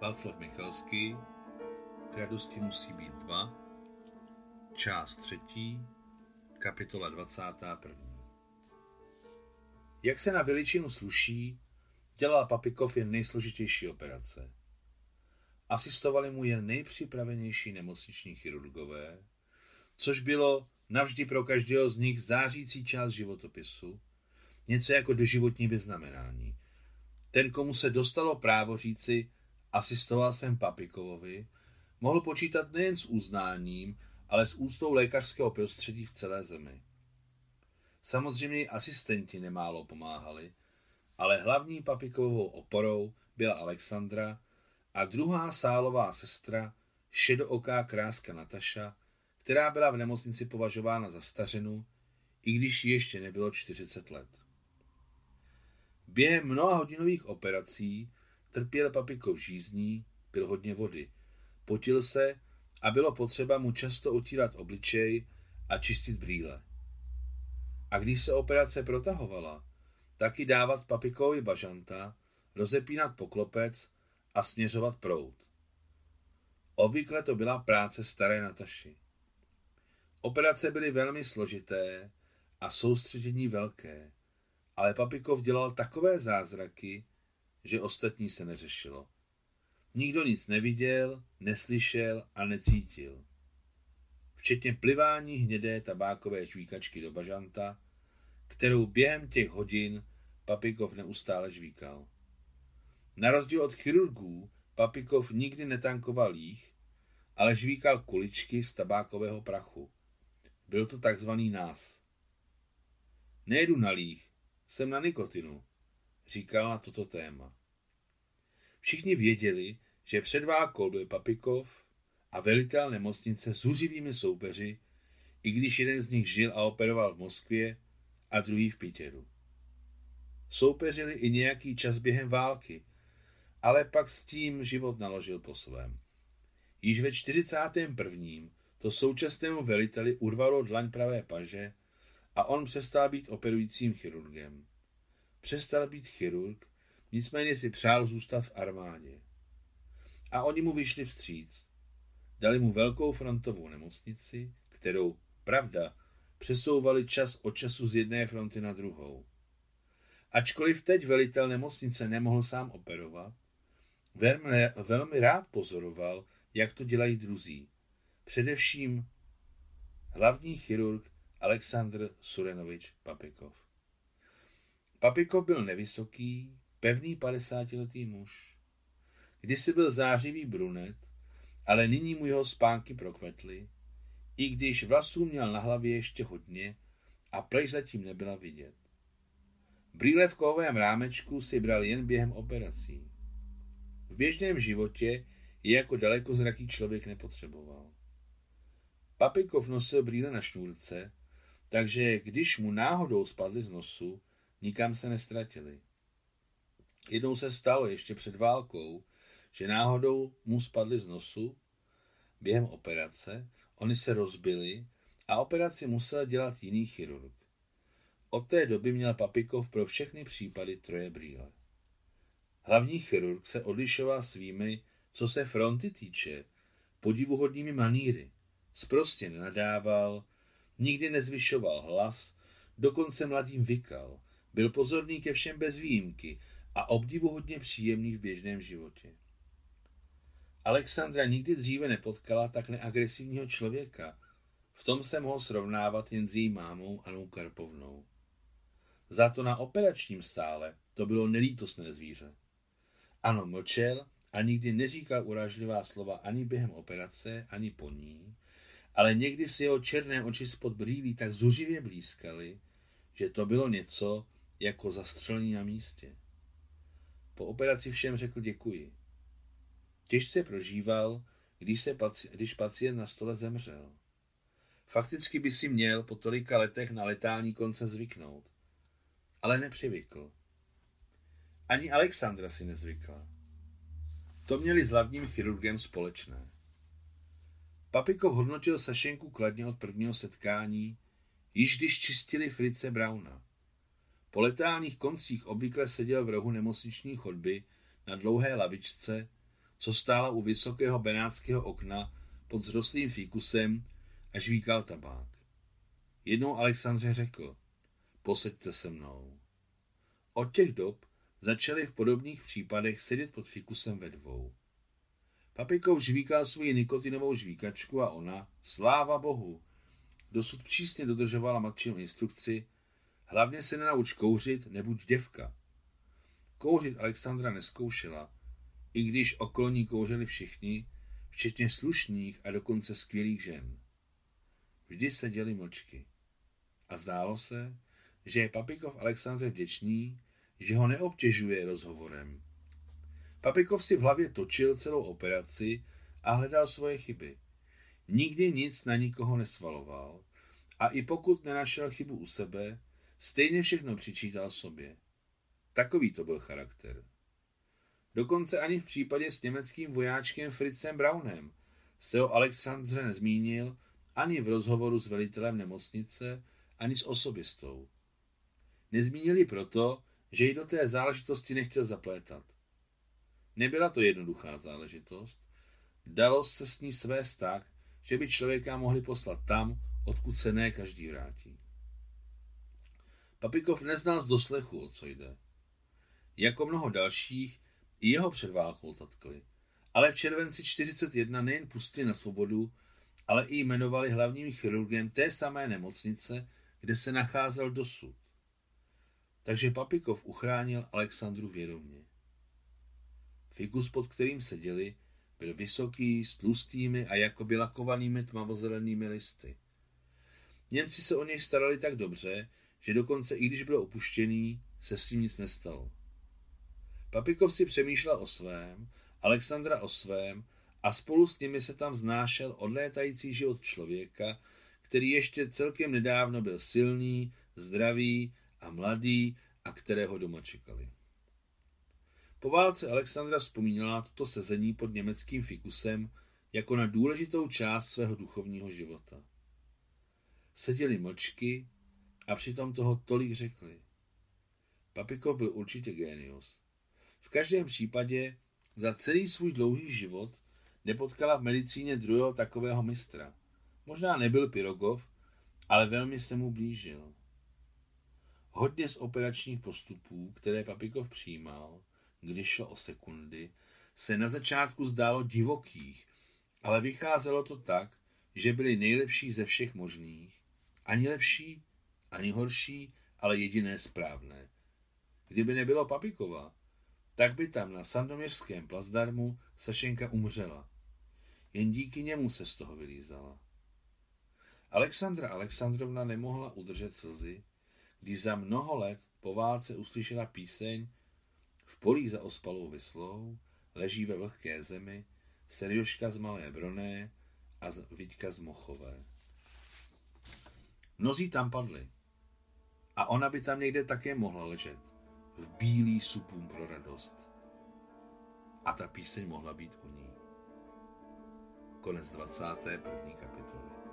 Václav Michalský, k radosti musí být dva, část třetí, kapitola 21. Jak se na veličinu sluší, dělal Papikov jen nejsložitější operace. Asistovali mu jen nejpřipravenější nemocniční chirurgové, což bylo navždy pro každého z nich zářící část životopisu, něco jako doživotní vyznamenání. Ten, komu se dostalo právo říci, asistoval jsem Papikovovi, mohl počítat nejen s uznáním, ale s úctou lékařského prostředí v celé zemi. Samozřejmě asistenti nemálo pomáhali, ale hlavní Papikovou oporou byla Alexandra a druhá sálová sestra, šedooká kráska Nataša, která byla v nemocnici považována za stařenu, i když jí ještě nebylo 40 let. Během mnoha hodinových operací trpěl Papikov žízní, pil hodně vody, potil se a bylo potřeba mu často otírat obličej a čistit brýle. A když se operace protahovala, taky dávat Papikovi bažanta, rozepínat poklopec a směřovat prout. Obvykle to byla práce staré Nataši. Operace byly velmi složité a soustředění velké, ale Papikov dělal takové zázraky, že ostatní se neřešilo. Nikdo nic neviděl, neslyšel a necítil. Včetně plivání hnědé tabákové žvíkačky do bažanta, kterou během těch hodin Papikov neustále žvíkal. Na rozdíl od chirurgů, Papikov nikdy netankoval jich, ale žvíkal kuličky z tabákového prachu. Byl to takzvaný nás. Nejedu na líh, jsem na nikotinu, říkal na toto téma. Všichni věděli, že před válkou byl Papikov a velitel nemocnice zuřivými soupeři, i když jeden z nich žil a operoval v Moskvě a druhý v Pítěru. Soupeřili i nějaký čas během války, ale pak s tím život naložil po svém. Již ve 41. to současnému veliteli urvalo dlaň pravé paže a on přestal být operujícím chirurgem. Přestal být chirurg, nicméně si přál zůstat v armádě. A oni mu vyšli vstříc. Dali mu velkou frontovou nemocnici, kterou, pravda, přesouvali čas od času z jedné fronty na druhou. Ačkoliv teď velitel nemocnice nemohl sám operovat, velmi, rád pozoroval, jak to dělají druzí. Především hlavní chirurg Aleksandr Surenovič Papikov. Papikov byl nevysoký, pevný padesátiletý muž. Kdysi byl zářivý brunet, ale nyní mu jeho spánky prokvetly, i když vlasů měl na hlavě ještě hodně a pryč zatím nebyla vidět. Brýle v kovovém rámečku si bral jen během operací. V běžném životě je jako dalekozraký člověk nepotřeboval. Papikov nosil brýle na šňůrce, takže když mu náhodou spadly z nosu, nikam se nestratili. Jednou se stalo ještě před válkou, že náhodou mu spadly z nosu během operace, oni se rozbili a operaci musel dělat jiný chirurg. Od té doby měl Papikov pro všechny případy troje brýle. Hlavní chirurg se odlišoval svými, co se fronty týče, podivuhodnými maníry. Sprostě nenadával, nikdy nezvyšoval hlas, dokonce mladým vykal, byl pozorný ke všem bez výjimky a obdivuhodně příjemný v běžném životě. Alexandra nikdy dříve nepotkala tak neagresivního člověka. V tom se mohl srovnávat jen s její mámou Anou Karpovnou. Za to na operačním sále to bylo nelítostné zvíře. Ano, mlčel a nikdy neříkal urážlivá slova ani během operace, ani po ní, ale někdy si jeho černé oči spod brýlí tak zuřivě blízkaly, že to bylo něco jako zastřelení na místě. Po operaci všem řekl děkuji. Těžce prožíval, když, se paci- když pacient na stole zemřel. Fakticky by si měl po tolika letech na letální konce zvyknout. Ale nepřivykl. Ani Alexandra si nezvykla. To měli s hlavním chirurgem společné. Papikov hodnotil Sašenku kladně od prvního setkání, již když čistili Frice Brauna. Po letálních koncích obvykle seděl v rohu nemocniční chodby na dlouhé lavičce, co stála u vysokého benátského okna pod zrostlým fíkusem a žvíkal tabák. Jednou Alexandře řekl, poseďte se mnou. Od těch dob začali v podobných případech sedět pod fikusem ve dvou. Papikov žvíkal svoji nikotinovou žvíkačku a ona, sláva bohu, dosud přísně dodržovala matčinu instrukci, hlavně se nenauč kouřit, nebuď děvka. Kouřit Alexandra neskoušela, i když okolo ní kouřili všichni, včetně slušných a dokonce skvělých žen. Vždy seděli mlčky. A zdálo se, že je Papikov Alexandře vděčný, že ho neobtěžuje rozhovorem. Papikov si v hlavě točil celou operaci a hledal svoje chyby. Nikdy nic na nikoho nesvaloval a i pokud nenašel chybu u sebe, stejně všechno přičítal sobě. Takový to byl charakter. Dokonce ani v případě s německým vojáčkem Fritzem Braunem se o Alexandře nezmínil ani v rozhovoru s velitelem nemocnice, ani s osobistou. Nezmínili proto, že ji do té záležitosti nechtěl zaplétat. Nebyla to jednoduchá záležitost. Dalo se s ní své tak, že by člověka mohli poslat tam, odkud se ne každý vrátí. Papikov neznal z doslechu, o co jde. Jako mnoho dalších, i jeho před válkou zatkli. Ale v červenci 41 nejen pustili na svobodu, ale i jmenovali hlavním chirurgem té samé nemocnice, kde se nacházel dosud. Takže Papikov uchránil Alexandru vědomě. Fikus, pod kterým seděli, byl vysoký, s tlustými a jakoby lakovanými tmavozelenými listy. Němci se o něj starali tak dobře, že dokonce i když byl opuštěný, se s ním nic nestalo. Papikov si přemýšlel o svém, Alexandra o svém a spolu s nimi se tam znášel odlétající život člověka, který ještě celkem nedávno byl silný, zdravý a mladý a kterého doma čekali. Po válce Alexandra vzpomínala toto sezení pod německým fikusem jako na důležitou část svého duchovního života. Seděli mlčky a přitom toho tolik řekli. Papikov byl určitě génius. V každém případě za celý svůj dlouhý život nepotkala v medicíně druhého takového mistra. Možná nebyl Pirogov, ale velmi se mu blížil. Hodně z operačních postupů, které Papikov přijímal, když šlo o sekundy, se na začátku zdálo divokých, ale vycházelo to tak, že byli nejlepší ze všech možných. Ani lepší, ani horší, ale jediné správné. Kdyby nebylo Papikova, tak by tam na sandoměřském plazdarmu Sašenka umřela. Jen díky němu se z toho vylízala. Alexandra Alexandrovna nemohla udržet slzy, když za mnoho let po válce uslyšela píseň V polích za ospalou vyslou leží ve vlhké zemi Serioška z Malé Broné a Vidka z Mochové. Mnozí tam padli. A ona by tam někde také mohla ležet. V bílý supům pro radost. A ta píseň mohla být u ní. Konec 21. kapitoly.